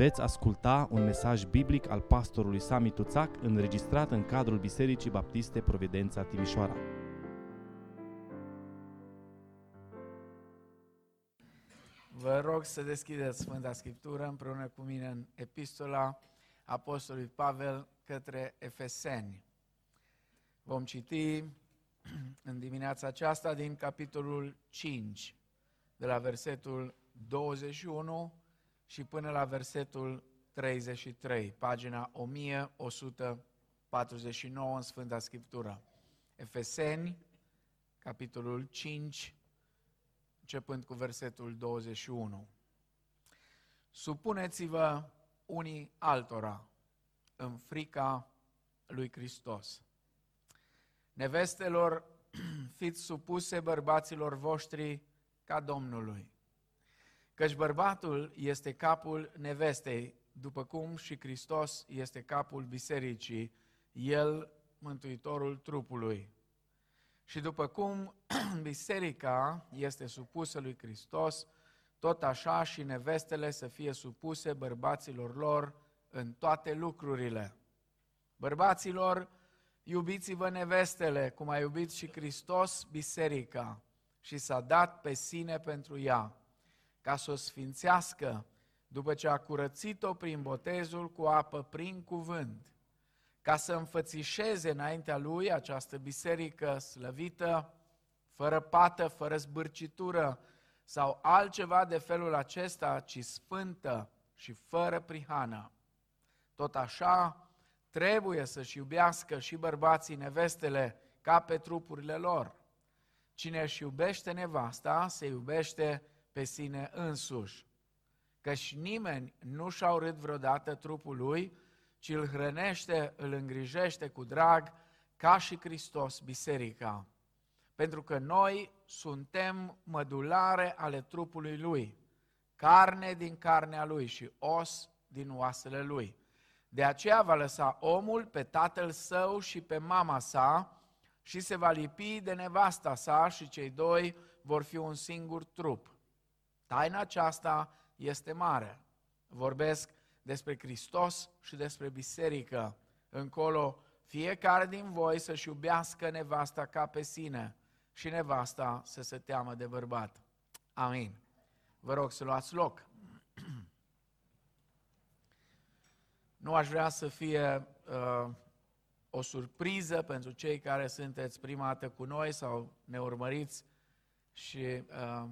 Veți asculta un mesaj biblic al pastorului Sami Tuțac înregistrat în cadrul Bisericii Baptiste Providența Timișoara. Vă rog să deschideți Sfânta Scriptură împreună cu mine în Epistola Apostolului Pavel către Efeseni. Vom citi în dimineața aceasta din capitolul 5, de la versetul 21 și până la versetul 33, pagina 1149 în Sfânta Scriptură. Efeseni, capitolul 5, începând cu versetul 21. Supuneți-vă unii altora în frica lui Hristos. Nevestelor, fiți supuse bărbaților voștri ca Domnului. Căci bărbatul este capul nevestei, după cum și Hristos este capul bisericii, el mântuitorul trupului. Și după cum biserica este supusă lui Hristos, tot așa și nevestele să fie supuse bărbaților lor în toate lucrurile. Bărbaților, iubiți-vă nevestele, cum a iubit și Hristos biserica și s-a dat pe sine pentru ea, ca să o sfințească după ce a curățit-o prin botezul cu apă prin cuvânt, ca să înfățișeze înaintea lui această biserică slăvită, fără pată, fără zbârcitură sau altceva de felul acesta, ci sfântă și fără prihană. Tot așa, trebuie să-și iubească și bărbații nevestele ca pe trupurile lor. Cine își iubește nevasta, se iubește pe sine însuși. Căci nimeni nu și-a urât vreodată trupul lui, ci îl hrănește, îl îngrijește cu drag, ca și Hristos biserica. Pentru că noi suntem mădulare ale trupului lui, carne din carnea lui și os din oasele lui. De aceea va lăsa omul pe tatăl său și pe mama sa și se va lipi de nevasta sa și cei doi vor fi un singur trup. Taina aceasta este mare. Vorbesc despre Hristos și despre biserică. Încolo, fiecare din voi să-și iubească nevasta ca pe sine și nevasta să se teamă de bărbat. Amin. Vă rog să luați loc. Nu aș vrea să fie uh, o surpriză pentru cei care sunteți prima dată cu noi sau ne urmăriți și uh,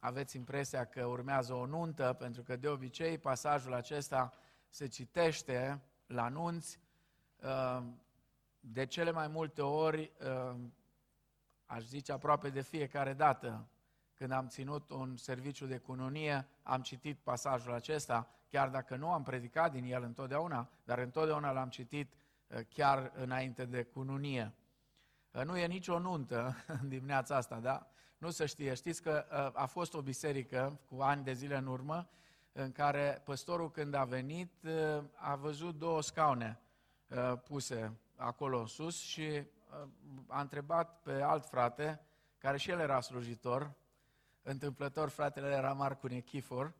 aveți impresia că urmează o nuntă, pentru că de obicei pasajul acesta se citește la nunți. Uh, de cele mai multe ori, uh, aș zice aproape de fiecare dată, când am ținut un serviciu de cununie, am citit pasajul acesta, chiar dacă nu am predicat din el întotdeauna, dar întotdeauna l-am citit uh, chiar înainte de cununie. Nu e nicio nuntă în dimineața asta, da? Nu se știe. Știți că uh, a fost o biserică cu ani de zile în urmă în care păstorul când a venit uh, a văzut două scaune uh, puse acolo sus și a întrebat pe alt frate, care și el era slujitor, întâmplător fratele era Marcu Nechifor,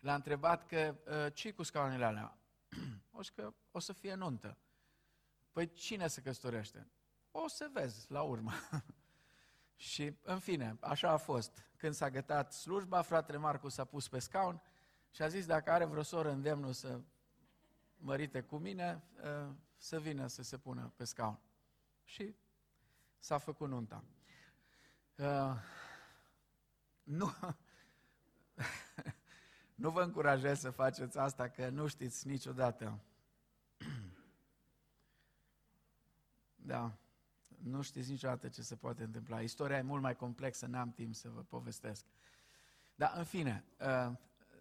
l-a întrebat că ce cu scaunele alea? O că o să fie nuntă. Păi cine se căsătorește? O să vezi la urmă. Și, în fine, așa a fost. Când s-a gătat slujba, fratele Marcu s-a pus pe scaun și a zis, dacă are vreo soră îndemnul să mărite cu mine, ă, să vină să se pună pe scaun. Și s-a făcut nunta. Uh, nu, nu vă încurajez să faceți asta, că nu știți niciodată. da nu știți niciodată ce se poate întâmpla. Istoria e mult mai complexă, n-am timp să vă povestesc. Dar, în fine, uh,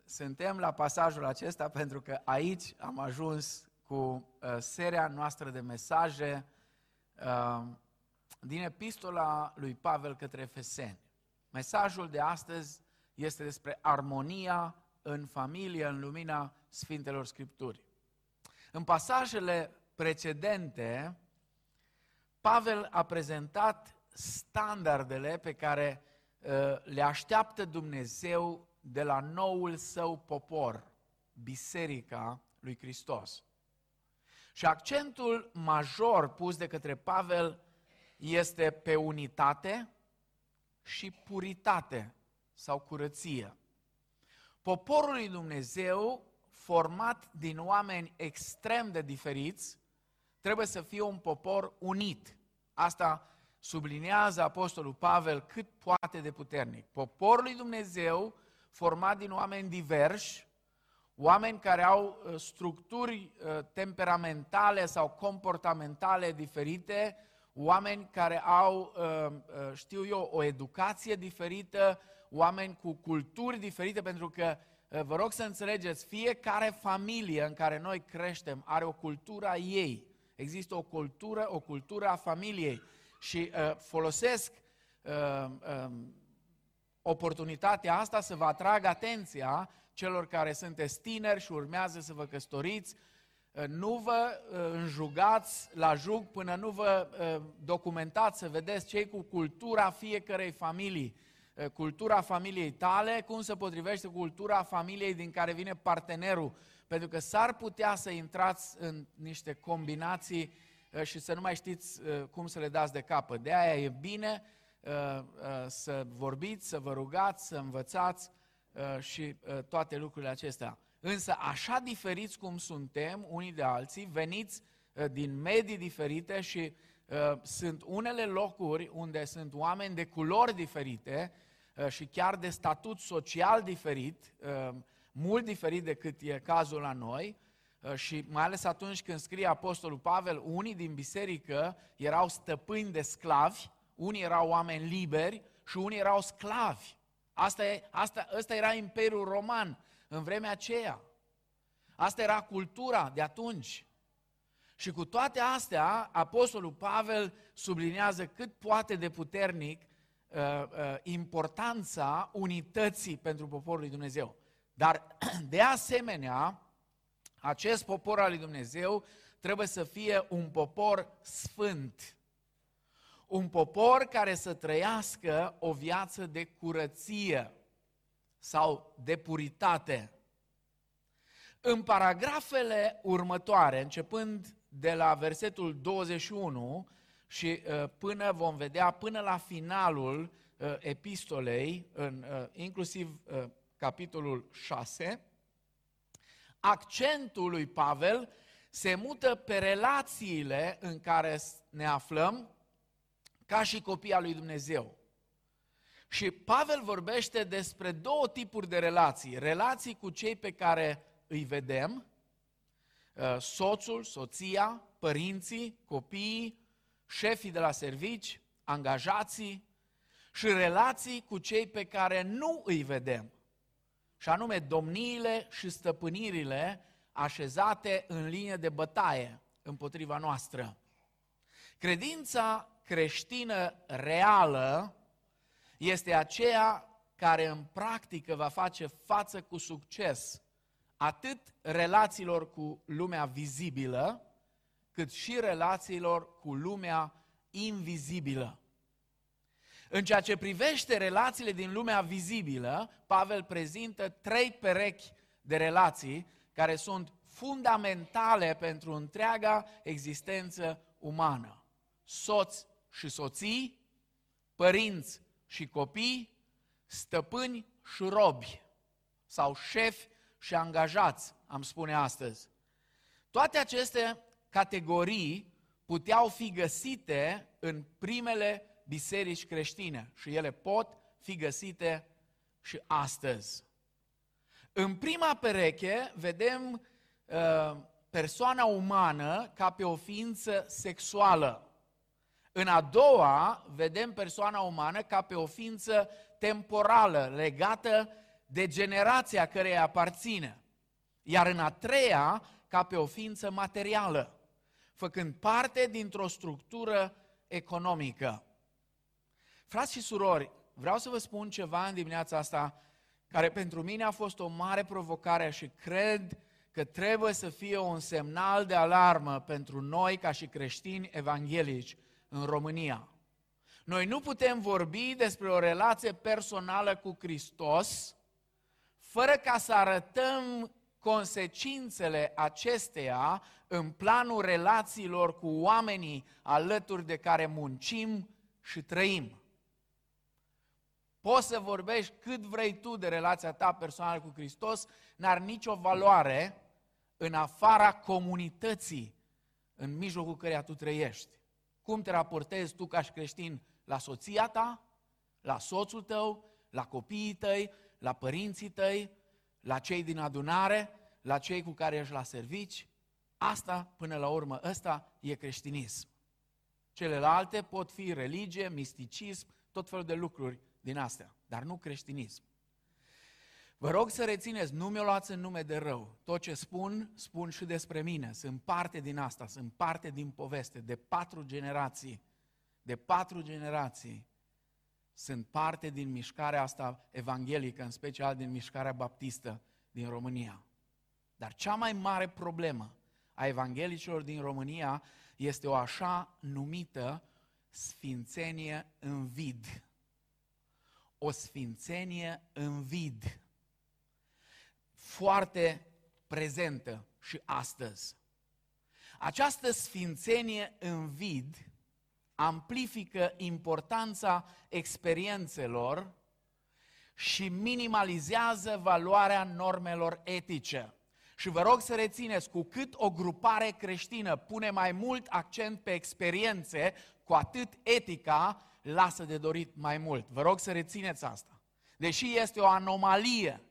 suntem la pasajul acesta pentru că aici am ajuns cu uh, seria noastră de mesaje uh, din epistola lui Pavel către Efeseni. Mesajul de astăzi este despre armonia în familie în lumina Sfintelor Scripturi. În pasajele precedente, Pavel a prezentat standardele pe care uh, le așteaptă Dumnezeu de la noul său popor, Biserica lui Hristos. Și accentul major pus de către Pavel este pe unitate și puritate sau curăție. Poporul lui Dumnezeu, format din oameni extrem de diferiți, trebuie să fie un popor unit. Asta subliniază Apostolul Pavel cât poate de puternic. Poporul lui Dumnezeu, format din oameni diversi, oameni care au uh, structuri uh, temperamentale sau comportamentale diferite, oameni care au, uh, știu eu, o educație diferită, oameni cu culturi diferite, pentru că vă rog să înțelegeți, fiecare familie în care noi creștem are o cultură a ei. Există o cultură, o cultură a familiei. Și uh, folosesc uh, uh, oportunitatea asta să vă atrag atenția celor care sunteți tineri și urmează să vă căsătoriți, uh, nu vă uh, înjugați la jug până nu vă uh, documentați să vedeți cei cu cultura fiecarei familii. Cultura familiei tale, cum se potrivește cu cultura familiei din care vine partenerul. Pentru că s-ar putea să intrați în niște combinații și să nu mai știți cum să le dați de capăt. De aia e bine să vorbiți, să vă rugați, să învățați Uh, și uh, toate lucrurile acestea. Însă, așa diferiți cum suntem unii de alții, veniți uh, din medii diferite și sunt unele locuri unde sunt oameni de culori diferite și chiar de statut social diferit, mult diferit decât e cazul la noi, și mai ales atunci când scrie Apostolul Pavel, unii din biserică erau stăpâni de sclavi, unii erau oameni liberi și unii erau sclavi. Asta, e, asta, asta era Imperiul Roman în vremea aceea. Asta era cultura de atunci. Și cu toate astea, Apostolul Pavel sublinează cât poate de puternic uh, uh, importanța unității pentru poporul lui Dumnezeu. Dar, de asemenea, acest popor al lui Dumnezeu trebuie să fie un popor sfânt un popor care să trăiască o viață de curăție sau de puritate. În paragrafele următoare, începând de la versetul 21 și uh, până vom vedea, până la finalul uh, epistolei, în, uh, inclusiv capitolul 6, accentul lui Pavel se mută pe relațiile în care ne aflăm ca și copii al lui Dumnezeu. Și Pavel vorbește despre două tipuri de relații. Relații cu cei pe care îi vedem, uh, soțul, soția, părinții, copiii, șefii de la servici, angajații și relații cu cei pe care nu îi vedem, și anume domniile și stăpânirile așezate în linie de bătaie împotriva noastră. Credința creștină reală este aceea care în practică va face față cu succes atât relațiilor cu lumea vizibilă, cât și relațiilor cu lumea invizibilă. În ceea ce privește relațiile din lumea vizibilă, Pavel prezintă trei perechi de relații care sunt fundamentale pentru întreaga existență umană. Soți și soții, părinți și copii, stăpâni și robi sau șefi și angajați, am spune astăzi. Toate aceste categorii puteau fi găsite în primele biserici creștine și ele pot fi găsite și astăzi. În prima pereche vedem uh, persoana umană ca pe o ființă sexuală. În a doua, vedem persoana umană ca pe o ființă temporală, legată de generația care aparține. Iar în a treia, ca pe o ființă materială, făcând parte dintr-o structură economică. Frați și surori, vreau să vă spun ceva în dimineața asta care pentru mine a fost o mare provocare și cred că trebuie să fie un semnal de alarmă pentru noi ca și creștini evanghelici în România. Noi nu putem vorbi despre o relație personală cu Hristos fără ca să arătăm consecințele acesteia în planul relațiilor cu oamenii alături de care muncim și trăim. Poți să vorbești cât vrei tu de relația ta personală cu Hristos, n-ar nicio valoare în afara comunității în mijlocul căreia tu trăiești. Cum te raportezi tu ca și creștin la soția ta, la soțul tău, la copiii tăi, la părinții tăi, la cei din adunare, la cei cu care ești la servici. Asta, până la urmă, ăsta e creștinism. Celelalte pot fi religie, misticism, tot felul de lucruri din astea, dar nu creștinism. Vă rog să rețineți, nu mi-o luați în nume de rău. Tot ce spun, spun și despre mine. Sunt parte din asta, sunt parte din poveste. De patru generații, de patru generații, sunt parte din mișcarea asta evanghelică, în special din mișcarea baptistă din România. Dar cea mai mare problemă a evanghelicilor din România este o așa numită sfințenie în vid. O sfințenie în vid. Foarte prezentă și astăzi. Această sfințenie în vid amplifică importanța experiențelor și minimalizează valoarea normelor etice. Și vă rog să rețineți, cu cât o grupare creștină pune mai mult accent pe experiențe, cu atât etica lasă de dorit mai mult. Vă rog să rețineți asta. Deși este o anomalie,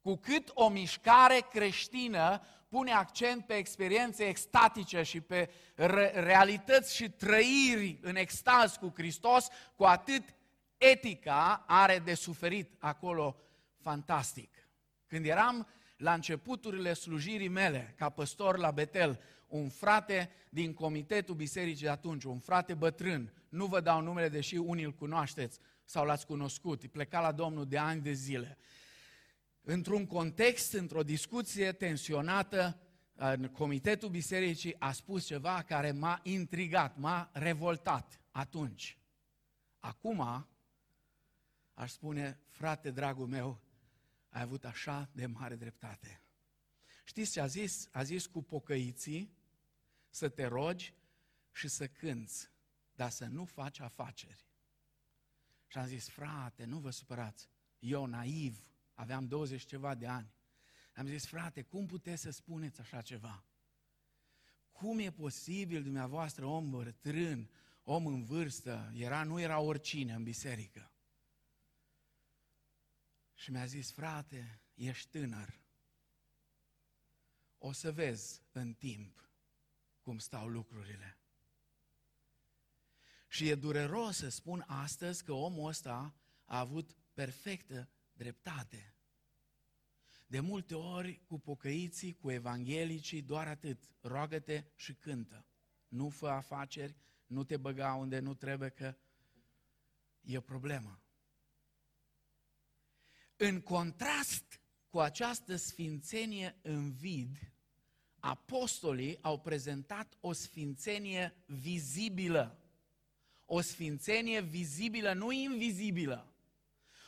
cu cât o mișcare creștină pune accent pe experiențe extatice și pe re- realități și trăiri în extaz cu Hristos, cu atât etica are de suferit acolo fantastic. Când eram la începuturile slujirii mele ca păstor la Betel, un frate din comitetul bisericii de atunci, un frate bătrân, nu vă dau numele, deși unii îl cunoașteți sau l-ați cunoscut, pleca la Domnul de ani de zile. Într-un context, într-o discuție tensionată, în comitetul bisericii a spus ceva care m-a intrigat, m-a revoltat atunci. Acum, aș spune, frate dragul meu, ai avut așa de mare dreptate. Știți ce a zis? A zis cu pocăiții să te rogi și să cânți, dar să nu faci afaceri. Și am zis, frate, nu vă supărați, eu naiv, aveam 20 ceva de ani. Am zis, frate, cum puteți să spuneți așa ceva? Cum e posibil dumneavoastră, om bătrân, om în vârstă, era, nu era oricine în biserică, și mi-a zis, frate, ești tânăr. O să vezi în timp cum stau lucrurile. Și e dureros să spun astăzi că omul ăsta a avut perfectă dreptate. De multe ori, cu pocăiții, cu evanghelicii, doar atât. Roagă-te și cântă. Nu fă afaceri, nu te băga unde nu trebuie, că e o problemă. În contrast cu această sfințenie în vid, apostolii au prezentat o sfințenie vizibilă. O sfințenie vizibilă, nu invizibilă.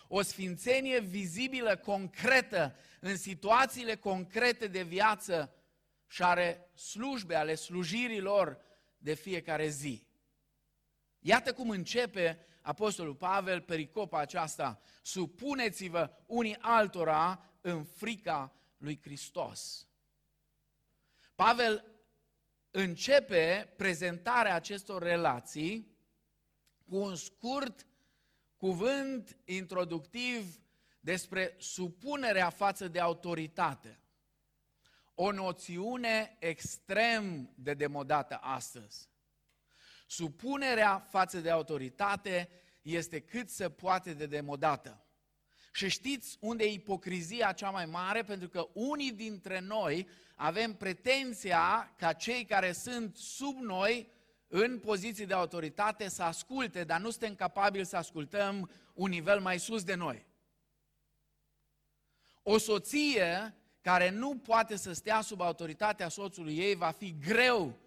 O sfințenie vizibilă, concretă, în situațiile concrete de viață și are slujbe ale slujirilor de fiecare zi. Iată cum începe Apostolul Pavel pericopa aceasta, supuneți-vă unii altora în frica lui Hristos. Pavel începe prezentarea acestor relații cu un scurt cuvânt introductiv despre supunerea față de autoritate. O noțiune extrem de demodată astăzi. Supunerea față de autoritate este cât se poate de demodată. Și știți unde e ipocrizia cea mai mare? Pentru că unii dintre noi avem pretenția ca cei care sunt sub noi în poziții de autoritate să asculte, dar nu suntem capabili să ascultăm un nivel mai sus de noi. O soție care nu poate să stea sub autoritatea soțului ei va fi greu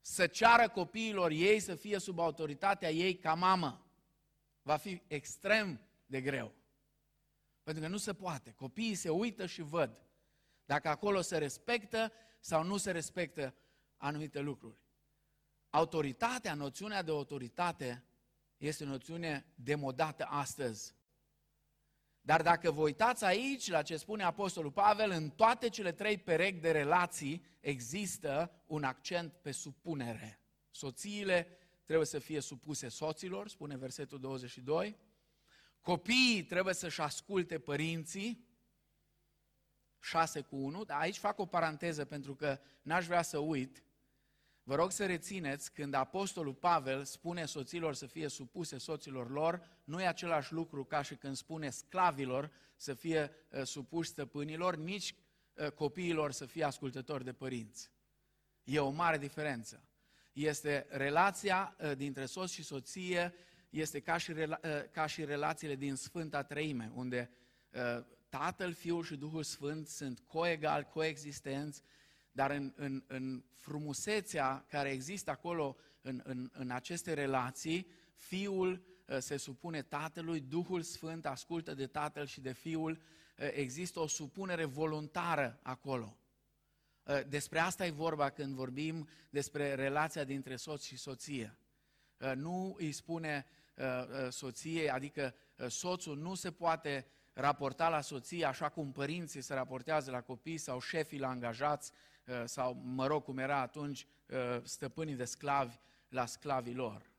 să ceară copiilor ei să fie sub autoritatea ei ca mamă. Va fi extrem de greu. Pentru că nu se poate. Copiii se uită și văd. Dacă acolo se respectă sau nu se respectă anumite lucruri. Autoritatea, noțiunea de autoritate este o noțiune demodată astăzi. Dar dacă vă uitați aici la ce spune Apostolul Pavel, în toate cele trei perechi de relații există un accent pe supunere. Soțiile trebuie să fie supuse soților, spune versetul 22. Copiii trebuie să-și asculte părinții, 6 cu 1, dar aici fac o paranteză pentru că n-aș vrea să uit Vă rog să rețineți, când Apostolul Pavel spune soților să fie supuse soților lor, nu e același lucru ca și când spune sclavilor să fie uh, supuși stăpânilor, nici uh, copiilor să fie ascultători de părinți. E o mare diferență. Este relația uh, dintre soț și soție, este ca și, rela- uh, ca și relațiile din Sfânta Treime, unde uh, Tatăl, Fiul și Duhul Sfânt sunt coegal, coexistenți, dar în, în, în frumusețea care există acolo în, în, în aceste relații, Fiul uh, se supune Tatălui, Duhul Sfânt ascultă de Tatăl și de Fiul, uh, există o supunere voluntară acolo. Uh, despre asta e vorba când vorbim despre relația dintre soț și soție. Nu îi spune soției, adică soțul nu se poate raporta la soție așa cum părinții se raportează la copii sau șefii la angajați Uh, sau mă rog cum era atunci, uh, stăpânii de sclavi la sclavii lor.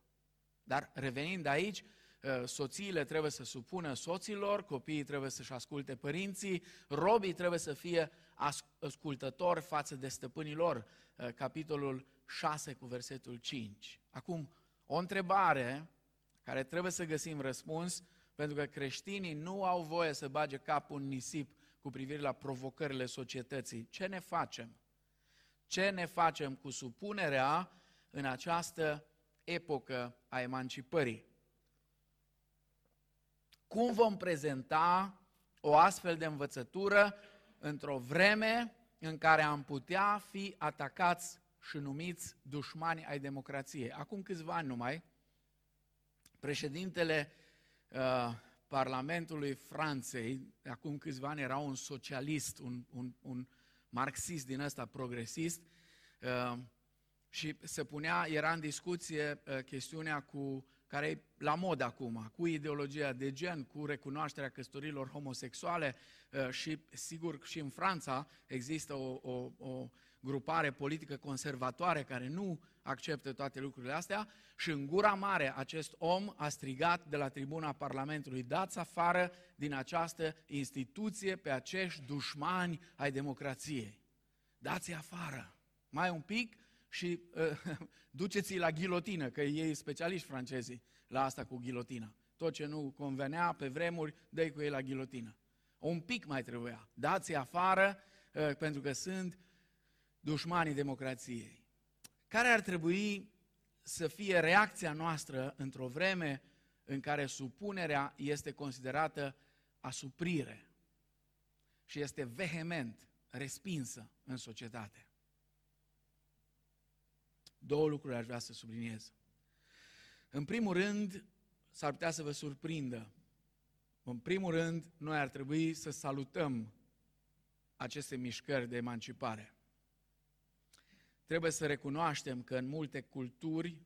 Dar revenind aici, uh, soțiile trebuie să supună soților, copiii trebuie să-și asculte părinții, robii trebuie să fie ascultători față de stăpânii lor. Capitolul 6 cu versetul 5. Acum, o întrebare care trebuie să găsim răspuns, pentru că creștinii nu au voie să bage capul în nisip cu privire la provocările societății. Ce ne facem? ce ne facem cu supunerea în această epocă a emancipării. Cum vom prezenta o astfel de învățătură într-o vreme în care am putea fi atacați și numiți dușmani ai democrației. Acum câțiva ani numai, președintele uh, Parlamentului Franței, acum câțiva ani era un socialist, un, un, un marxist din ăsta progresist, uh, și se punea, era în discuție uh, chestiunea cu care e la mod acum, cu ideologia de gen, cu recunoașterea căsătorilor homosexuale uh, și sigur și în Franța există o, o, o grupare politică conservatoare care nu acceptă toate lucrurile astea și în gura mare acest om a strigat de la tribuna Parlamentului, dați afară din această instituție pe acești dușmani ai democrației. Dați-i afară. Mai un pic și uh, duceți-i la ghilotină, că ei specialiști francezii la asta cu ghilotina. Tot ce nu convenea pe vremuri, dă cu ei la ghilotină. Un pic mai trebuia. Dați-i afară, uh, pentru că sunt dușmanii democrației. Care ar trebui să fie reacția noastră într-o vreme în care supunerea este considerată asuprire și este vehement respinsă în societate? Două lucruri aș vrea să subliniez. În primul rând, s-ar putea să vă surprindă. În primul rând, noi ar trebui să salutăm aceste mișcări de emancipare. Trebuie să recunoaștem că în multe culturi,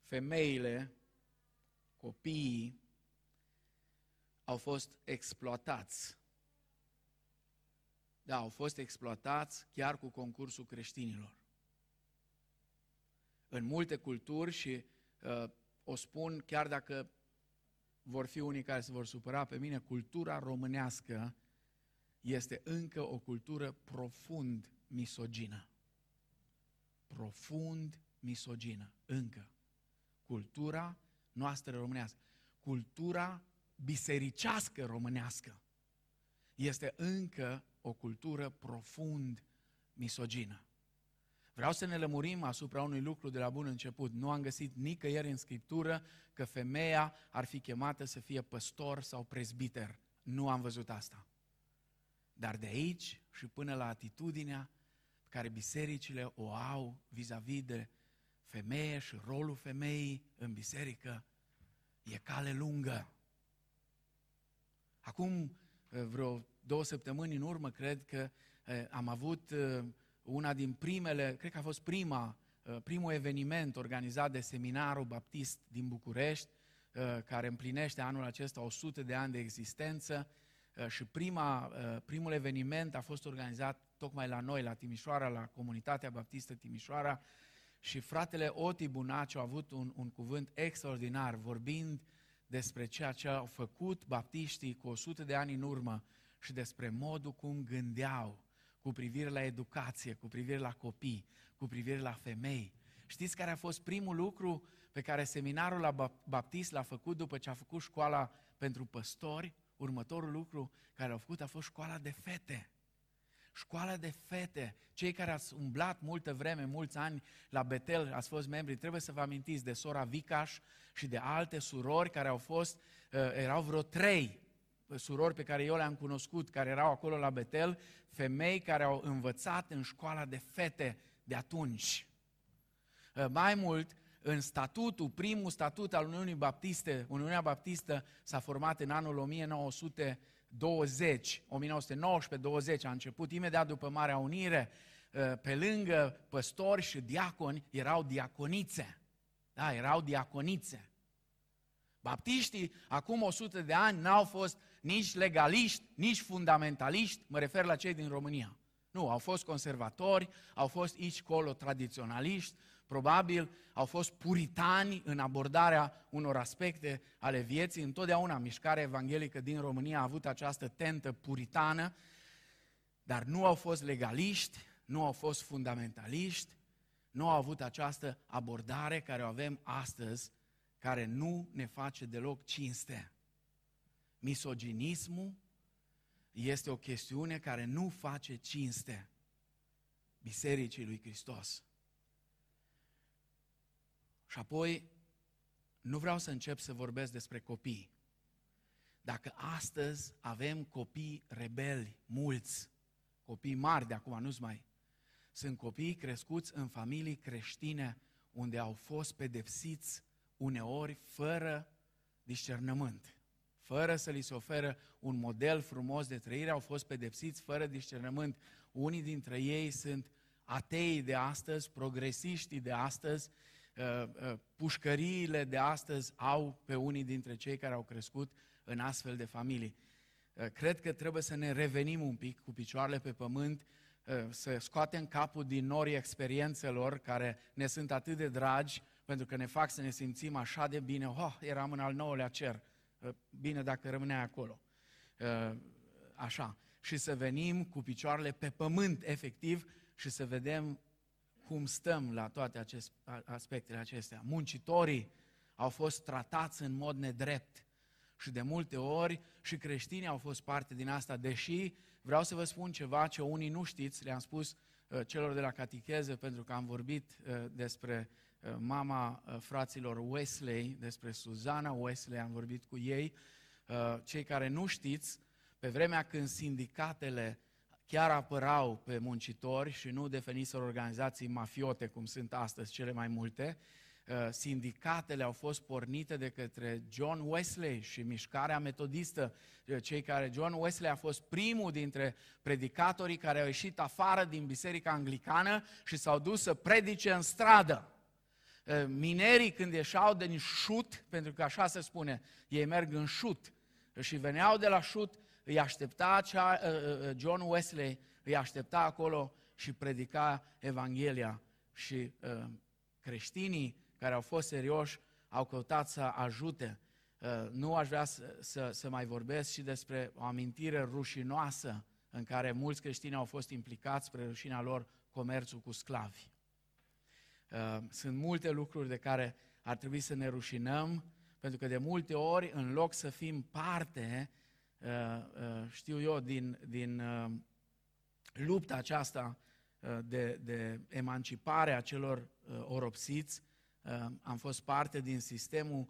femeile, copiii au fost exploatați. Da, au fost exploatați chiar cu concursul creștinilor. În multe culturi și uh, o spun chiar dacă vor fi unii care se vor supăra pe mine, cultura românească este încă o cultură profund misogină profund misogină, încă. Cultura noastră românească, cultura bisericească românească, este încă o cultură profund misogină. Vreau să ne lămurim asupra unui lucru de la bun început. Nu am găsit nicăieri în Scriptură că femeia ar fi chemată să fie păstor sau prezbiter. Nu am văzut asta. Dar de aici și până la atitudinea care bisericile o au vis-a-vis de femeie și rolul femeii în biserică, e cale lungă. Acum, vreo două săptămâni în urmă, cred că am avut una din primele, cred că a fost prima, primul eveniment organizat de Seminarul Baptist din București, care împlinește anul acesta 100 de ani de existență și prima, primul eveniment a fost organizat tocmai la noi, la Timișoara, la Comunitatea Baptistă Timișoara și fratele Oti Bunaciu a avut un, un cuvânt extraordinar vorbind despre ceea ce au făcut baptiștii cu 100 de ani în urmă și despre modul cum gândeau cu privire la educație, cu privire la copii, cu privire la femei. Știți care a fost primul lucru pe care seminarul la Baptist l-a făcut după ce a făcut școala pentru păstori? Următorul lucru care l-a făcut a fost școala de fete. Școala de fete, cei care ați umblat multă vreme, mulți ani la Betel, ați fost membri, trebuie să vă amintiți de sora Vicaș și de alte surori care au fost, uh, erau vreo trei surori pe care eu le-am cunoscut, care erau acolo la Betel, femei care au învățat în școala de fete de atunci. Uh, mai mult, în statutul, primul statut al Uniunii Baptiste, Uniunea Baptistă s-a format în anul 1920, 1919-20, a început imediat după Marea Unire, uh, pe lângă păstori și diaconi erau diaconițe. Da, erau diaconițe. Baptiștii, acum 100 de ani, n-au fost nici legaliști, nici fundamentaliști, mă refer la cei din România. Nu, au fost conservatori, au fost aici colo tradiționaliști, probabil au fost puritani în abordarea unor aspecte ale vieții. Întotdeauna mișcarea evanghelică din România a avut această tentă puritană, dar nu au fost legaliști, nu au fost fundamentaliști, nu au avut această abordare care o avem astăzi, care nu ne face deloc cinste. Misoginismul este o chestiune care nu face cinste Bisericii lui Hristos. Și apoi, nu vreau să încep să vorbesc despre copii. Dacă astăzi avem copii rebeli, mulți, copii mari de acum, nu mai, sunt copii crescuți în familii creștine unde au fost pedepsiți uneori fără discernământ, fără să li se oferă un model frumos de trăire, au fost pedepsiți fără discernământ. Unii dintre ei sunt atei de astăzi, progresiștii de astăzi, uh, uh, pușcăriile de astăzi au pe unii dintre cei care au crescut în astfel de familii. Uh, cred că trebuie să ne revenim un pic cu picioarele pe pământ, să scoatem capul din norii experiențelor care ne sunt atât de dragi, pentru că ne fac să ne simțim așa de bine, oh, eram în al nouălea cer, bine dacă rămânea acolo. Așa. Și să venim cu picioarele pe pământ, efectiv, și să vedem cum stăm la toate acest, aspectele acestea. Muncitorii au fost tratați în mod nedrept și de multe ori și creștinii au fost parte din asta, deși vreau să vă spun ceva ce unii nu știți, le-am spus uh, celor de la catecheză pentru că am vorbit uh, despre uh, mama uh, fraților Wesley, despre Suzana Wesley, am vorbit cu ei. Uh, cei care nu știți, pe vremea când sindicatele chiar apărau pe muncitori și nu definiseră organizații mafiote, cum sunt astăzi cele mai multe. Uh, sindicatele au fost pornite de către John Wesley și mișcarea metodistă, uh, cei care John Wesley a fost primul dintre predicatorii care au ieșit afară din biserica anglicană și s-au dus să predice în stradă. Uh, minerii când ieșeau din șut, pentru că așa se spune, ei merg în șut și veneau de la șut, îi aștepta cea, uh, uh, uh, John Wesley, îi aștepta acolo și predica Evanghelia. Și uh, creștinii care au fost serioși au căutat să ajute. Uh, nu aș vrea să, să, să mai vorbesc și despre o amintire rușinoasă în care mulți creștini au fost implicați spre rușinea lor comerțul cu sclavi. Uh, sunt multe lucruri de care ar trebui să ne rușinăm, pentru că de multe ori, în loc să fim parte Uh, uh, știu eu, din, din uh, lupta aceasta de, de emancipare a celor oropsiți, am fost parte din sistemul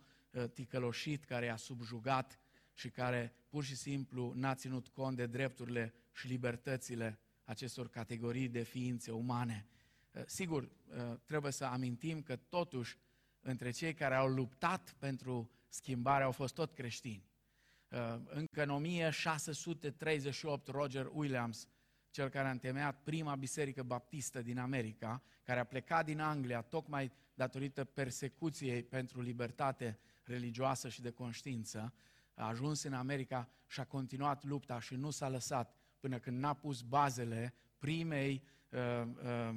ticăloșit care i-a subjugat și care pur și simplu n-a ținut cont de drepturile și libertățile acestor categorii de ființe umane. Sigur, trebuie să amintim că totuși între cei care au luptat pentru schimbare au fost tot creștini. Uh, încă în 1638 Roger Williams, cel care a întemeiat prima biserică baptistă din America, care a plecat din Anglia tocmai datorită persecuției pentru libertate religioasă și de conștiință, a ajuns în America și a continuat lupta și nu s-a lăsat până când n-a pus bazele primei, uh, uh,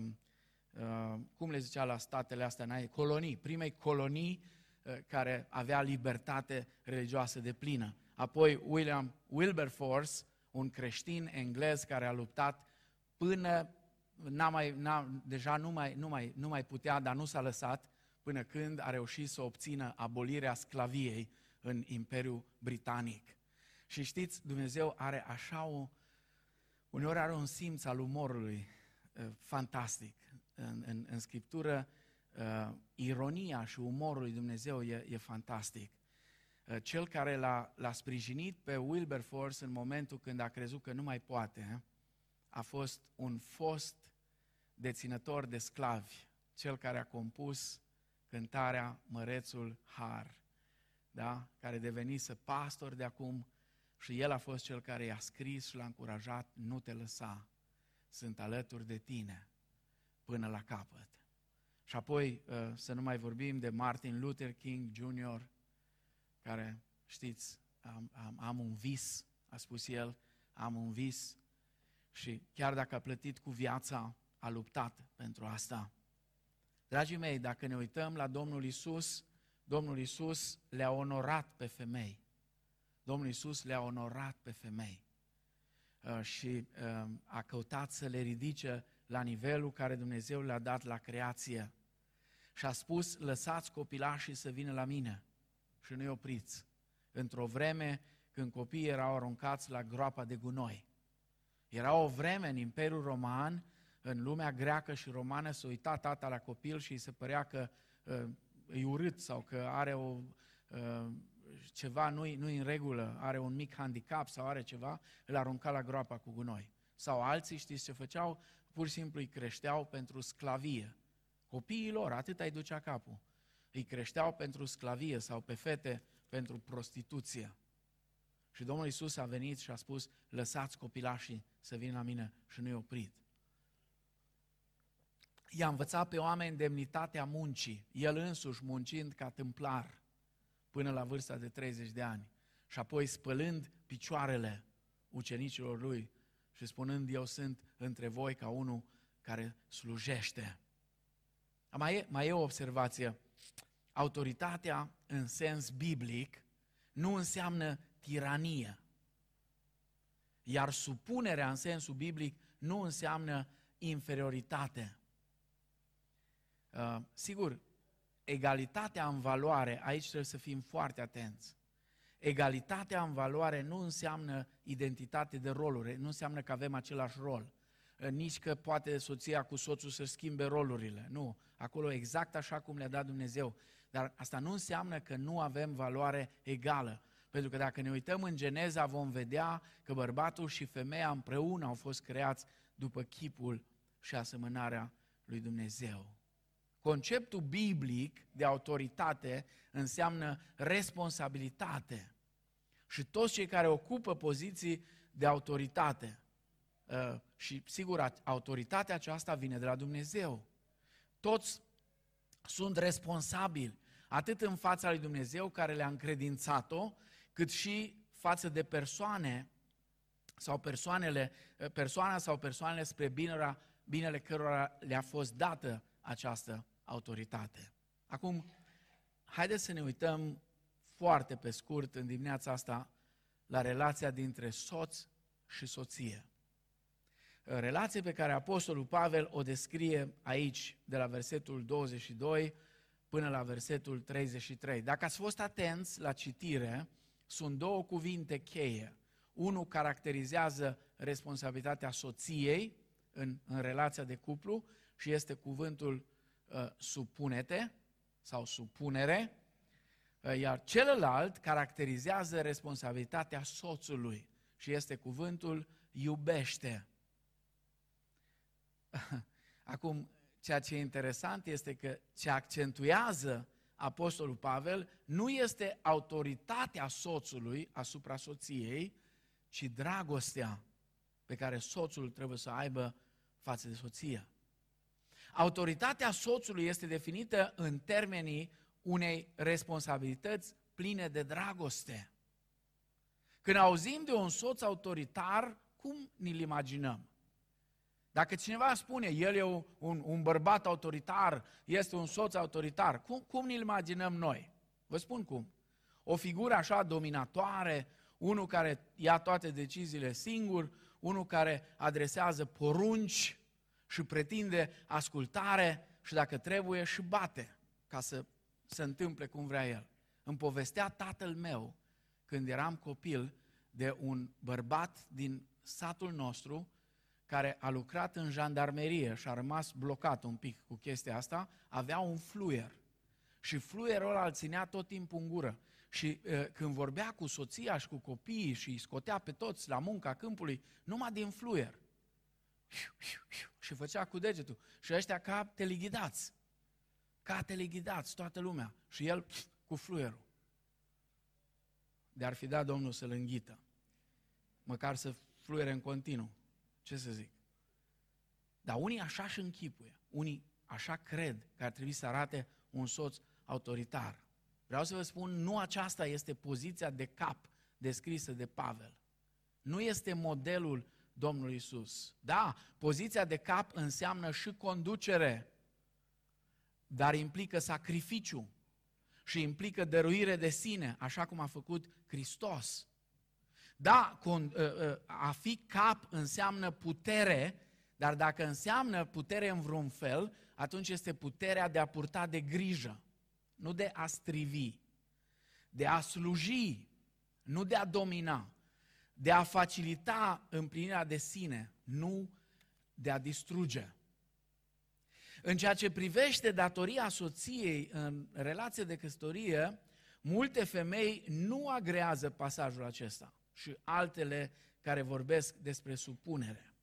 uh, cum le zicea la statele astea, colonii, primei colonii uh, care avea libertate religioasă de plină. Apoi William Wilberforce, un creștin englez care a luptat până n-a mai, n-a, deja nu mai, nu, mai, nu mai putea, dar nu s-a lăsat, până când a reușit să obțină abolirea sclaviei în Imperiul Britanic. Și știți, Dumnezeu are așa o, uneori are un simț al umorului uh, fantastic. În, în, în Scriptură, uh, ironia și umorul lui Dumnezeu e, e fantastic. Uh, cel care l-a, l-a sprijinit pe Wilberforce în momentul când a crezut că nu mai poate, a fost un fost deținător de sclavi, cel care a compus cântarea Mărețul Har, da? care devenise pastor de acum și el a fost cel care i-a scris și l-a încurajat, nu te lăsa, sunt alături de tine până la capăt. Și apoi uh, să nu mai vorbim de Martin Luther King Jr., care, știți, am, am, am un vis, a spus el, am un vis și chiar dacă a plătit cu viața, a luptat pentru asta. Dragii mei, dacă ne uităm la Domnul Isus, Domnul Isus le-a onorat pe femei. Domnul Isus le-a onorat pe femei uh, și uh, a căutat să le ridice la nivelul care Dumnezeu le-a dat la creație. Și a spus, lăsați copilașii să vină la mine și nu-i opriți. Într-o vreme când copiii erau aruncați la groapa de gunoi. Era o vreme în Imperiul Roman, în lumea greacă și romană, să uita tata la copil și îi se părea că uh, e urât sau că are o, uh, ceva nu-i, nu în regulă, are un mic handicap sau are ceva, îl arunca la groapa cu gunoi. Sau alții, știți ce făceau? Pur și simplu îi creșteau pentru sclavie. Copiii lor, atât îi ducea capul. Îi creșteau pentru sclavie sau pe fete pentru prostituție. Și Domnul Isus a venit și a spus, lăsați copilașii să vină la mine și nu-i oprit. I-a învățat pe oameni demnitatea muncii, el însuși muncind ca tâmplar până la vârsta de 30 de ani și apoi spălând picioarele ucenicilor lui și spunând, eu sunt între voi ca unul care slujește. Mai e, mai e o observație. Autoritatea în sens biblic nu înseamnă tiranie. Iar supunerea în sensul biblic nu înseamnă inferioritate. Uh, sigur, egalitatea în valoare, aici trebuie să fim foarte atenți. Egalitatea în valoare nu înseamnă identitate de roluri, nu înseamnă că avem același rol. Uh, nici că poate soția cu soțul să schimbe rolurile. Nu, acolo exact așa cum le-a dat Dumnezeu. Dar asta nu înseamnă că nu avem valoare egală. Pentru că dacă ne uităm în Geneza vom vedea că bărbatul și femeia împreună au fost creați după chipul și asemănarea lui Dumnezeu. Conceptul biblic de autoritate înseamnă responsabilitate. Și toți cei care ocupă poziții de autoritate, uh, și sigur, autoritatea aceasta vine de la Dumnezeu. Toți sunt responsabili, atât în fața lui Dumnezeu care le-a încredințat-o, cât și față de persoane sau persoanele, persoana sau persoanele spre binele, binele cărora le-a fost dată această autoritate. Acum, haideți să ne uităm foarte pe scurt în dimineața asta la relația dintre soț și soție. Relație pe care Apostolul Pavel o descrie aici, de la versetul 22 până la versetul 33. Dacă ați fost atenți la citire, sunt două cuvinte cheie. Unul caracterizează responsabilitatea soției în, în relația de cuplu și este cuvântul uh, supunete sau supunere, uh, iar celălalt caracterizează responsabilitatea soțului și este cuvântul iubește. Acum, ceea ce e interesant este că ce accentuează Apostolul Pavel, nu este autoritatea soțului asupra soției, ci dragostea pe care soțul trebuie să aibă față de soție. Autoritatea soțului este definită în termenii unei responsabilități pline de dragoste. Când auzim de un soț autoritar, cum ni-l imaginăm? Dacă cineva spune, el e un, un, un bărbat autoritar, este un soț autoritar, cum, cum ne imaginăm noi? Vă spun cum. O figură așa dominatoare, unul care ia toate deciziile singur, unul care adresează porunci și pretinde ascultare și dacă trebuie și bate ca să se întâmple cum vrea el. Îmi povestea tatăl meu, când eram copil, de un bărbat din satul nostru care a lucrat în jandarmerie și a rămas blocat un pic cu chestia asta, avea un fluier. Și fluierul ăla îl ținea tot timpul în gură. Și uh, când vorbea cu soția și cu copiii și îi scotea pe toți la munca câmpului, numai din fluier. Și făcea cu degetul. Și ăștia ca telighidați. Ca telighidați, toată lumea. Și el cu fluierul. De ar fi dat Domnul să-l înghită. Măcar să fluiere în continuu. Ce să zic? Dar unii așa și închipuie. Unii așa cred că ar trebui să arate un soț autoritar. Vreau să vă spun, nu aceasta este poziția de cap descrisă de Pavel. Nu este modelul Domnului Isus. Da, poziția de cap înseamnă și conducere, dar implică sacrificiu și implică dăruire de sine, așa cum a făcut Hristos. Da, ă, ă, a fi cap înseamnă putere, dar dacă înseamnă putere în vreun fel, atunci este puterea de a purta de grijă, nu de a strivi, de a sluji, nu de a domina, de a facilita împlinirea de sine, nu de a distruge. În ceea ce privește datoria soției în relație de căsătorie, multe femei nu agrează pasajul acesta și altele care vorbesc despre supunere.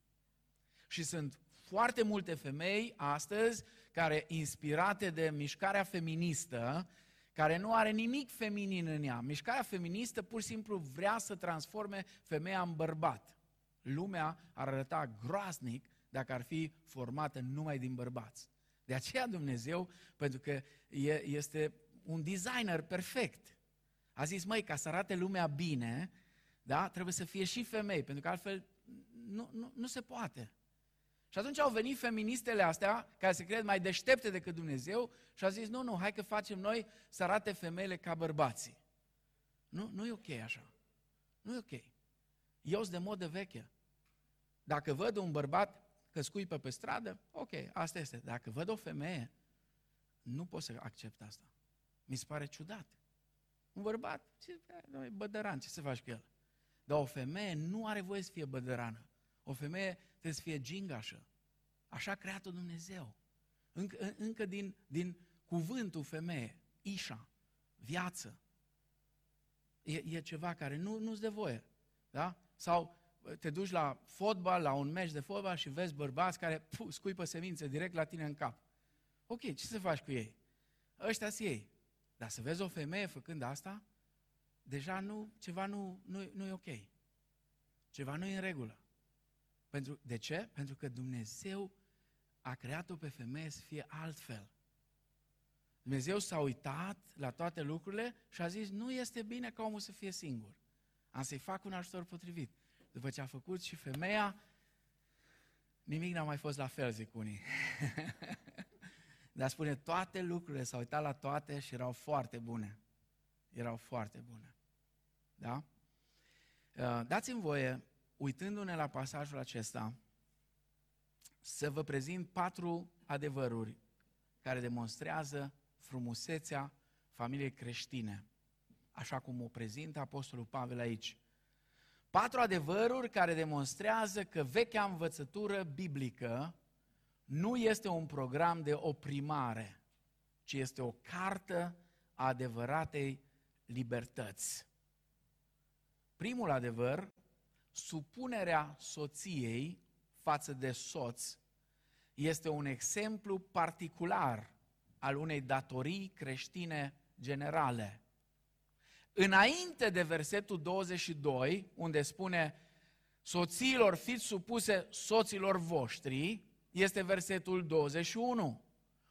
Și sunt foarte multe femei astăzi care, inspirate de mișcarea feministă, care nu are nimic feminin în ea. Mișcarea feministă pur și simplu vrea să transforme femeia în bărbat. Lumea ar arăta groaznic dacă ar fi formată numai din bărbați. De aceea Dumnezeu, pentru că este un designer perfect, a zis, măi, ca să arate lumea bine, da, trebuie să fie și femei, pentru că altfel nu, nu, nu se poate. Și atunci au venit feministele astea, care se cred mai deștepte decât Dumnezeu, și au zis, nu, nu, hai că facem noi să arate femeile ca bărbații. Nu, nu e ok așa. Nu e ok. Eu sunt de modă veche. Dacă văd un bărbat că scuipă pe stradă, ok, asta este. Dacă văd o femeie, nu pot să accept asta. Mi se pare ciudat. Un bărbat, ce, e bădăran, ce să faci cu el? Dar o femeie nu are voie să fie bădărană. O femeie trebuie să fie gingașă. Așa a creat-o Dumnezeu. Încă, încă din, din cuvântul femeie, ișa, viață. E, e ceva care nu, nu-ți de voie. Da? Sau te duci la fotbal, la un meci de fotbal și vezi bărbați care puh, scuipă semințe direct la tine în cap. Ok, ce să faci cu ei? Ăștia sunt ei. Dar să vezi o femeie făcând asta, deja nu, ceva nu, nu, nu e ok. Ceva nu e în regulă. Pentru, de ce? Pentru că Dumnezeu a creat-o pe femeie să fie altfel. Dumnezeu s-a uitat la toate lucrurile și a zis, nu este bine ca omul să fie singur. Am să-i fac un ajutor potrivit. După ce a făcut și femeia, nimic n-a mai fost la fel, zic unii. Dar spune, toate lucrurile, s-au uitat la toate și erau foarte bune. Erau foarte bune. Da? Uh, dați-mi voie, uitându-ne la pasajul acesta, să vă prezint patru adevăruri care demonstrează frumusețea familiei creștine, așa cum o prezintă Apostolul Pavel aici. Patru adevăruri care demonstrează că vechea învățătură biblică nu este un program de oprimare, ci este o cartă a adevăratei libertăți. Primul adevăr, supunerea soției față de soț este un exemplu particular al unei datorii creștine generale. Înainte de versetul 22, unde spune soțiilor fiți supuse soților voștri, este versetul 21,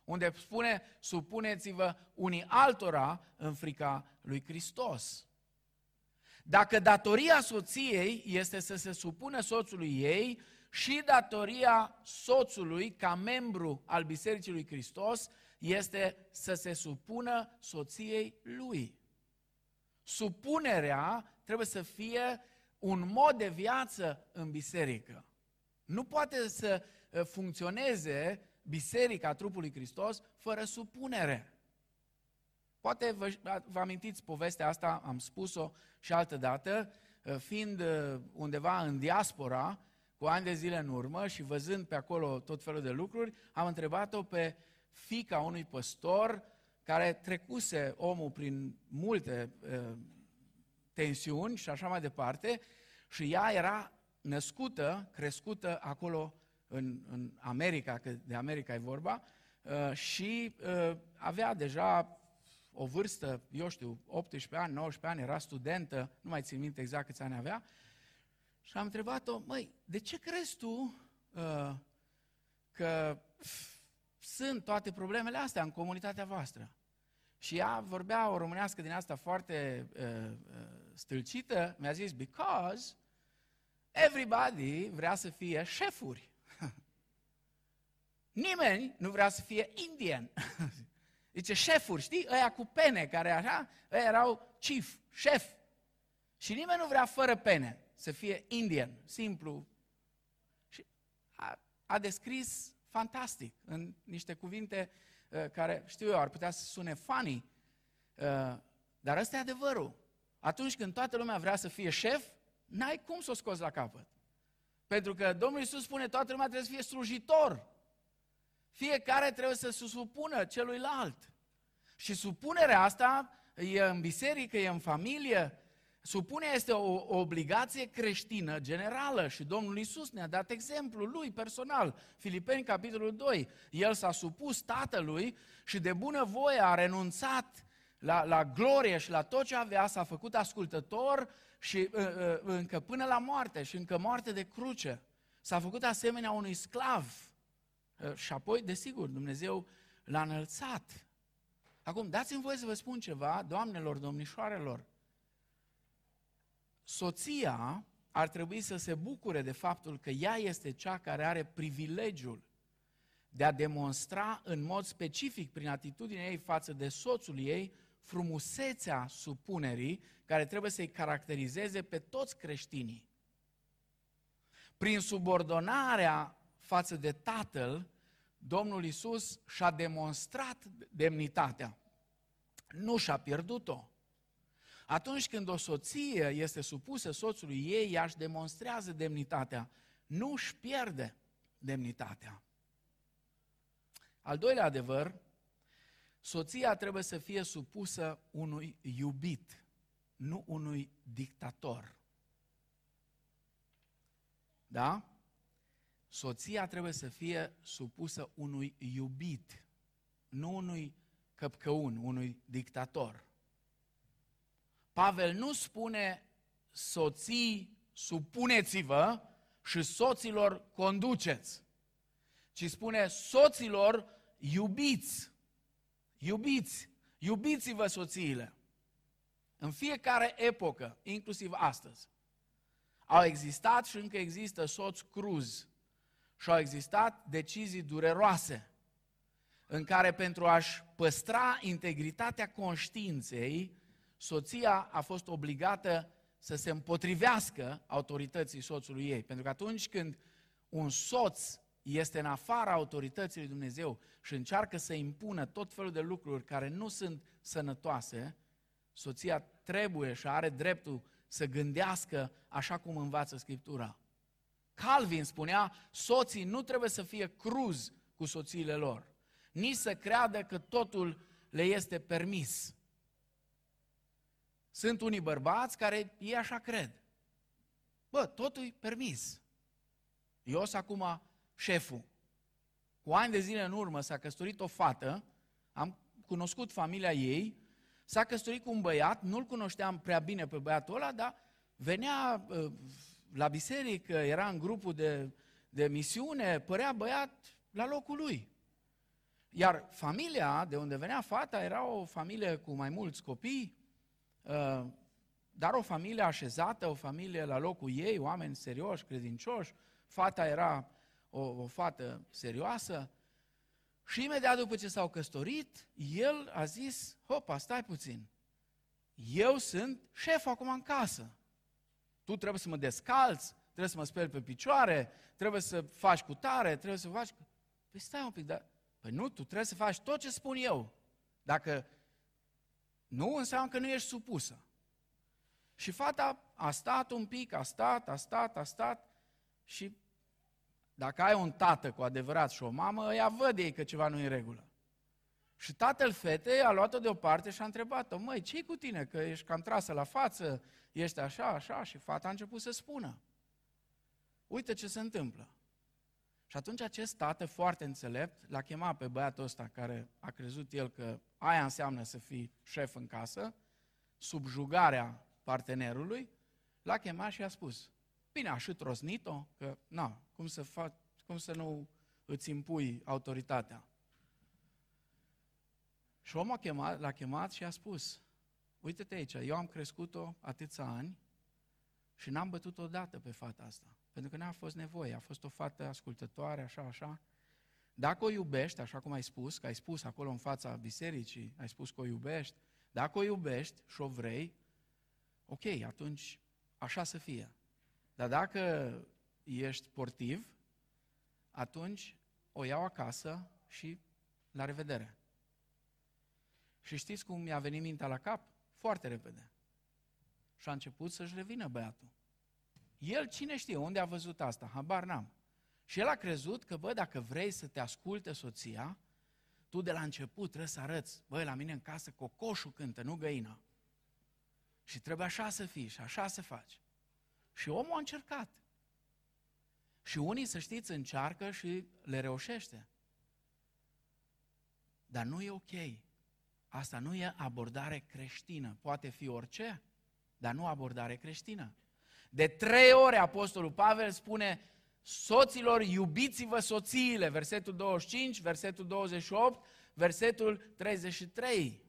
unde spune supuneți-vă unii altora în frica lui Hristos. Dacă datoria soției este să se supună soțului ei și datoria soțului ca membru al Bisericii lui Hristos este să se supună soției lui. Supunerea trebuie să fie un mod de viață în biserică. Nu poate să uh, funcționeze biserica trupului Hristos fără supunere. Poate vă, vă amintiți povestea asta, am spus-o și altă dată, uh, fiind uh, undeva în diaspora, cu ani de zile în urmă și văzând pe acolo tot felul de lucruri, am întrebat-o pe fica unui păstor care trecuse omul prin multe uh, tensiuni și așa mai departe și ea era născută, crescută acolo în, în America, că de America e vorba, uh, și uh, avea deja o vârstă, eu știu, 18 ani, 19 ani, era studentă, nu mai țin minte exact câți ani avea, și am întrebat-o, măi, de ce crezi tu uh, că pf, sunt toate problemele astea în comunitatea voastră? Și ea vorbea o românească din asta foarte uh, uh, stâlcită, mi-a zis, because everybody vrea să fie șefuri. Nimeni nu vrea să fie indian. Zice, șefuri, știi? Ăia cu pene, care așa, ăia erau chief, șef. Și nimeni nu vrea fără pene să fie indian, simplu. Și a, a descris fantastic, în niște cuvinte uh, care, știu eu, ar putea să sune funny, uh, dar ăsta e adevărul. Atunci când toată lumea vrea să fie șef, n-ai cum să o scoți la capăt. Pentru că Domnul Iisus spune, toată lumea trebuie să fie slujitor. Fiecare trebuie să se supună celuilalt. Și supunerea asta e în biserică, e în familie, Supunerea este o, obligație creștină generală și Domnul Isus ne-a dat exemplul lui personal. Filipeni, capitolul 2. El s-a supus tatălui și de bună voie a renunțat la, la glorie și la tot ce avea, s-a făcut ascultător și uh, uh, încă până la moarte și încă moarte de cruce. S-a făcut asemenea unui sclav. Uh, și apoi, desigur, Dumnezeu l-a înălțat. Acum, dați-mi voie să vă spun ceva, doamnelor, domnișoarelor soția ar trebui să se bucure de faptul că ea este cea care are privilegiul de a demonstra în mod specific prin atitudinea ei față de soțul ei frumusețea supunerii care trebuie să-i caracterizeze pe toți creștinii. Prin subordonarea față de Tatăl, Domnul Isus și-a demonstrat demnitatea. Nu și-a pierdut-o. Atunci când o soție este supusă soțului ei, ea își demonstrează demnitatea, nu își pierde demnitatea. Al doilea adevăr, soția trebuie să fie supusă unui iubit, nu unui dictator. Da? Soția trebuie să fie supusă unui iubit, nu unui căpcăun, unui dictator. Pavel nu spune soții supuneți-vă și soților conduceți, ci spune soților iubiți. Iubiți, iubiți-vă soțiile. În fiecare epocă, inclusiv astăzi, au existat și încă există soți cruz și au existat decizii dureroase în care pentru a-și păstra integritatea conștiinței, soția a fost obligată să se împotrivească autorității soțului ei. Pentru că atunci când un soț este în afara autorității lui Dumnezeu și încearcă să impună tot felul de lucruri care nu sunt sănătoase, soția trebuie și are dreptul să gândească așa cum învață Scriptura. Calvin spunea, soții nu trebuie să fie cruz cu soțiile lor, nici să creadă că totul le este permis. Sunt unii bărbați care ei așa cred. Bă, totul e permis. Eu sunt acum șeful. Cu ani de zile în urmă s-a căsătorit o fată, am cunoscut familia ei, s-a căsătorit cu un băiat, nu-l cunoșteam prea bine pe băiatul ăla, dar venea uh, la biserică, era în grupul de, de misiune, părea băiat la locul lui. Iar familia de unde venea fata era o familie cu mai mulți copii, uh, dar o familie așezată, o familie la locul ei, oameni serioși, credincioși. Fata era o, o fată serioasă. Și imediat după ce s-au căsătorit, el a zis, hopa, stai puțin, eu sunt șef acum în casă. Tu trebuie să mă descalți, trebuie să mă speli pe picioare, trebuie să faci cu tare, trebuie să faci... Păi stai un pic, dar... Păi nu, tu trebuie să faci tot ce spun eu. Dacă nu, înseamnă că nu ești supusă. Și fata a stat un pic, a stat, a stat, a stat și dacă ai un tată cu adevărat și o mamă, ea văd ei că ceva nu e în regulă. Și tatăl fetei a luat-o deoparte și a întrebat-o, măi, ce cu tine, că ești cam trasă la față, ești așa, așa, și fata a început să spună. Uite ce se întâmplă. Și atunci acest tată foarte înțelept l-a chemat pe băiatul ăsta care a crezut el că aia înseamnă să fii șef în casă, subjugarea partenerului, l-a chemat și a spus, bine, a și trosnit-o, că, na, cum să, fac, cum să nu îți impui autoritatea. Și omul a chemat, l-a chemat și a spus, uite-te aici, eu am crescut-o atâția ani și n-am bătut odată pe fata asta. Pentru că n-a fost nevoie, a fost o fată ascultătoare, așa, așa. Dacă o iubești, așa cum ai spus, că ai spus acolo în fața bisericii, ai spus că o iubești, dacă o iubești și o vrei, ok, atunci așa să fie. Dar dacă ești sportiv, atunci o iau acasă și la revedere. Și știți cum mi-a venit mintea la cap? Foarte repede. Și a început să-și revină băiatul. El cine știe unde a văzut asta? Habar n-am. Și el a crezut că, bă, dacă vrei să te asculte soția, tu de la început trebuie să arăți, băi, la mine în casă cocoșul cântă, nu găina. Și trebuie așa să fii și așa să faci. Și omul a încercat. Și unii, să știți, încearcă și le reușește. Dar nu e ok. Asta nu e abordare creștină. Poate fi orice, dar nu abordare creștină. De trei ore Apostolul Pavel spune, soților, iubiți-vă soțiile, versetul 25, versetul 28, versetul 33.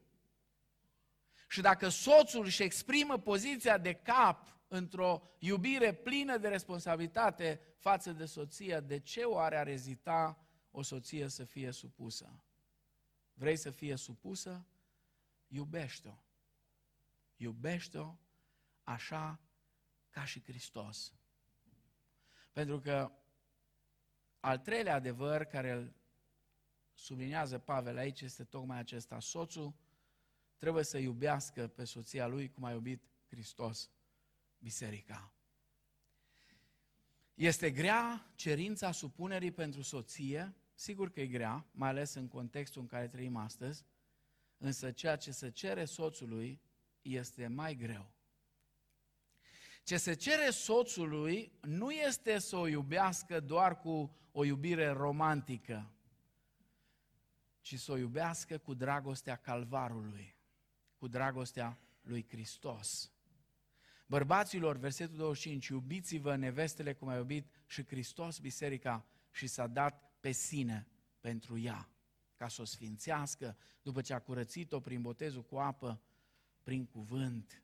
Și dacă soțul își exprimă poziția de cap într-o iubire plină de responsabilitate față de soție, de ce oare ar ezita o soție să fie supusă? Vrei să fie supusă? Iubește-o. Iubește-o așa ca și Hristos. Pentru că al treilea adevăr care îl subliniază Pavel aici este tocmai acesta. Soțul trebuie să iubească pe soția lui cum a iubit Hristos biserica. Este grea cerința supunerii pentru soție, sigur că e grea, mai ales în contextul în care trăim astăzi, însă ceea ce se cere soțului este mai greu. Ce se cere soțului nu este să o iubească doar cu o iubire romantică, ci să o iubească cu dragostea calvarului, cu dragostea lui Hristos. Bărbaților, versetul 25, iubiți-vă nevestele cum a iubit și Hristos biserica și s-a dat pe sine pentru ea, ca să o sfințească după ce a curățit-o prin botezul cu apă, prin cuvânt.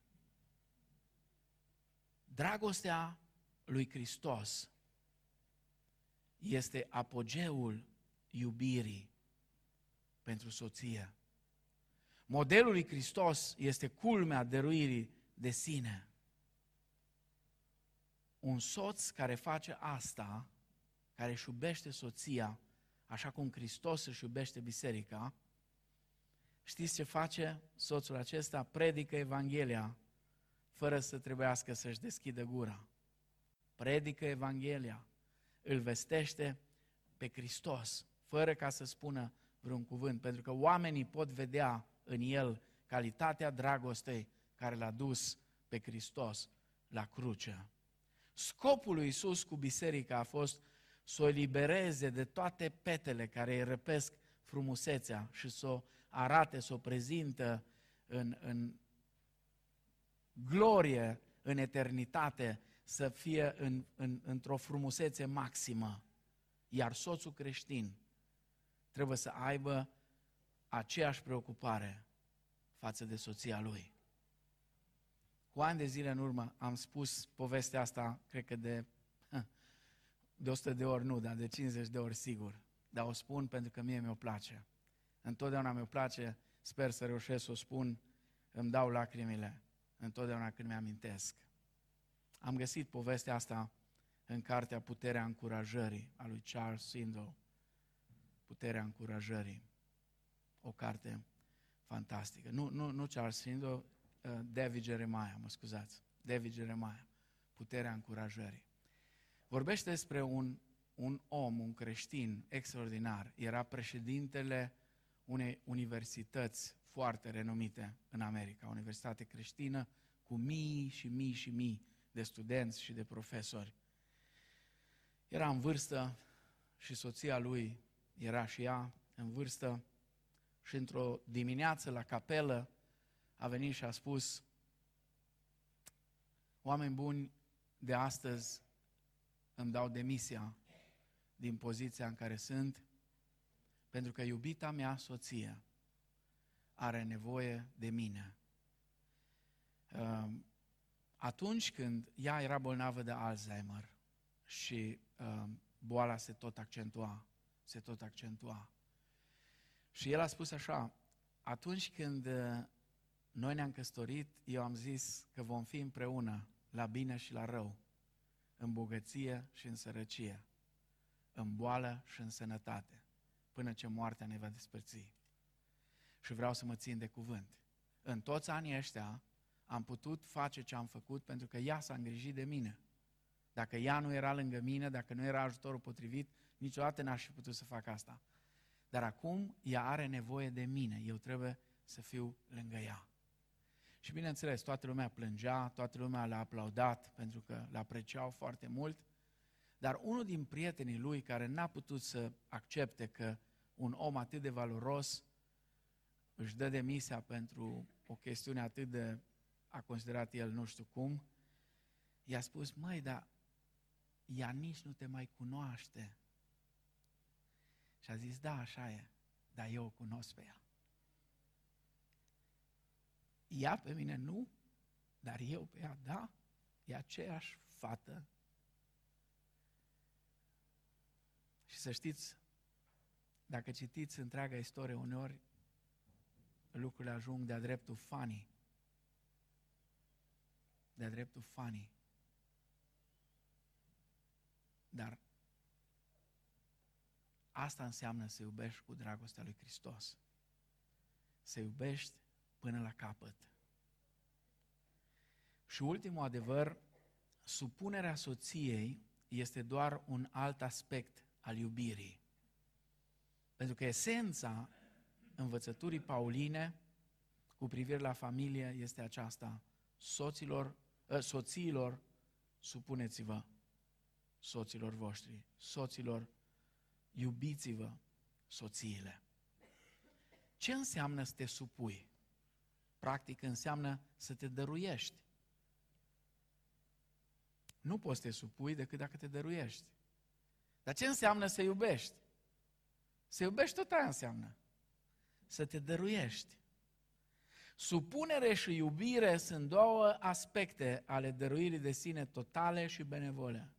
Dragostea lui Hristos este apogeul iubirii pentru soție. Modelul lui Hristos este culmea dăruirii de sine un soț care face asta, care își iubește soția, așa cum Hristos își iubește biserica, știți ce face soțul acesta? Predică Evanghelia fără să trebuiască să-și deschidă gura. Predică Evanghelia, îl vestește pe Hristos, fără ca să spună vreun cuvânt, pentru că oamenii pot vedea în el calitatea dragostei care l-a dus pe Hristos la cruce. Scopul lui Isus cu biserica a fost să o elibereze de toate petele care îi răpesc frumusețea și să o arate, să o prezintă în, în glorie, în eternitate, să fie în, în, într-o frumusețe maximă. Iar soțul creștin trebuie să aibă aceeași preocupare față de soția lui. Cu ani de zile în urmă am spus povestea asta, cred că de, de 100 de ori nu, dar de 50 de ori sigur. Dar o spun pentru că mie mi-o place. Întotdeauna mi-o place, sper să reușesc să o spun, îmi dau lacrimile, întotdeauna când mi-amintesc. Am găsit povestea asta în cartea Puterea încurajării a lui Charles Swindoll. Puterea încurajării. O carte fantastică. Nu, nu, nu Charles Swindoll, uh, David Jeremiah, mă scuzați. David Jeremiah. Puterea încurajării. Vorbește despre un, un om, un creștin extraordinar. Era președintele unei universități foarte renumite în America, o universitate creștină cu mii și mii și mii de studenți și de profesori. Era în vârstă și soția lui era și ea în vârstă și într-o dimineață la capelă a venit și a spus Oameni buni, de astăzi îmi dau demisia din poziția în care sunt, pentru că iubita mea soție are nevoie de mine. Ehm, atunci când ea era bolnavă de Alzheimer și ehm, boala se tot accentua, se tot accentua. Și el a spus așa, atunci când uh, noi ne-am căsătorit, eu am zis că vom fi împreună la bine și la rău, în bogăție și în sărăcie, în boală și în sănătate, până ce moartea ne va despărți. Și vreau să mă țin de cuvânt. În toți anii ăștia am putut face ce am făcut pentru că ea s-a îngrijit de mine. Dacă ea nu era lângă mine, dacă nu era ajutorul potrivit, niciodată n-aș fi putut să fac asta. Dar acum ea are nevoie de mine, eu trebuie să fiu lângă ea. Și bineînțeles, toată lumea plângea, toată lumea l-a aplaudat pentru că l apreciau foarte mult, dar unul din prietenii lui care n-a putut să accepte că un om atât de valoros își dă demisia pentru o chestiune atât de, a considerat el nu știu cum, i-a spus, măi, dar ea nici nu te mai cunoaște. Și a zis, da, așa e, dar eu o cunosc pe ea. Ea pe mine nu, dar eu pe ea da, e aceeași fată. Și să știți, dacă citiți întreaga istorie, uneori lucrurile ajung de-a dreptul fanii. De-a dreptul fanii. Dar asta înseamnă să iubești cu dragostea lui Hristos. Să iubești până la capăt. Și ultimul adevăr, supunerea soției este doar un alt aspect al iubirii. Pentru că esența învățăturii pauline cu privire la familie este aceasta. Soților, ă, soțiilor, supuneți-vă soților voștri. Soților, iubiți-vă soțiile. Ce înseamnă să te supui? Practic înseamnă să te dăruiești. Nu poți să te supui decât dacă te dăruiești. Dar ce înseamnă să iubești? Să iubești tot aia înseamnă. Să te dăruiești. Supunere și iubire sunt două aspecte ale dăruirii de sine totale și benevole.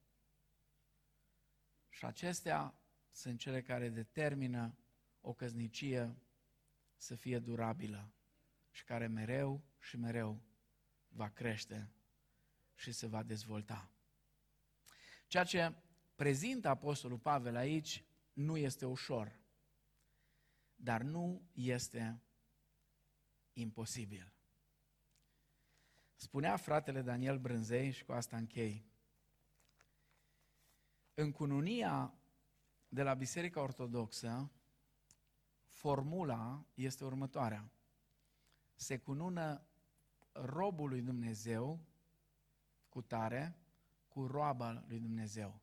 Și acestea sunt cele care determină o căznicie să fie durabilă și care mereu și mereu va crește și se va dezvolta. Ceea ce prezintă Apostolul Pavel aici nu este ușor, dar nu este imposibil. Spunea fratele Daniel Brânzei, și cu asta închei, în cununia de la Biserica Ortodoxă, formula este următoarea. Se cunună robul lui Dumnezeu cu tare, cu roaba lui Dumnezeu.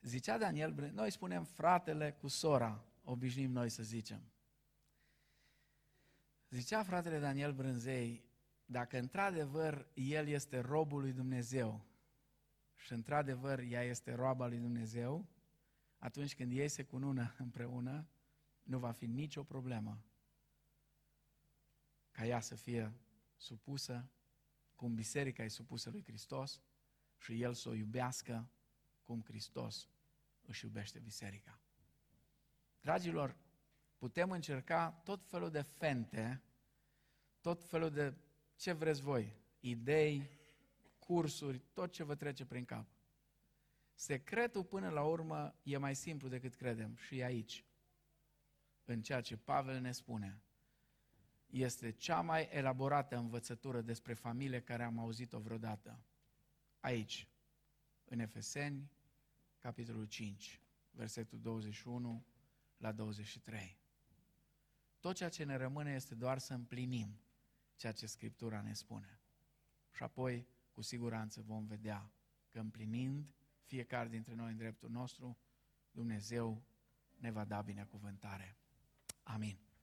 Zicea Daniel, noi spunem fratele cu sora, obișnuim noi să zicem. Zicea fratele Daniel Brânzei, dacă într-adevăr el este robul lui Dumnezeu și într-adevăr ea este roaba lui Dumnezeu, atunci când ei se cunună împreună, nu va fi nicio problemă ca ea să fie supusă cum biserica e supusă lui Hristos și el să o iubească cum Hristos își iubește biserica. Dragilor, putem încerca tot felul de fente, tot felul de ce vreți voi, idei, cursuri, tot ce vă trece prin cap. Secretul până la urmă e mai simplu decât credem și e aici, în ceea ce Pavel ne spune. Este cea mai elaborată învățătură despre familie care am auzit-o vreodată. Aici, în Efeseni, capitolul 5, versetul 21 la 23. Tot ceea ce ne rămâne este doar să împlinim ceea ce Scriptura ne spune. Și apoi, cu siguranță, vom vedea că împlinind fiecare dintre noi în dreptul nostru, Dumnezeu ne va da binecuvântare.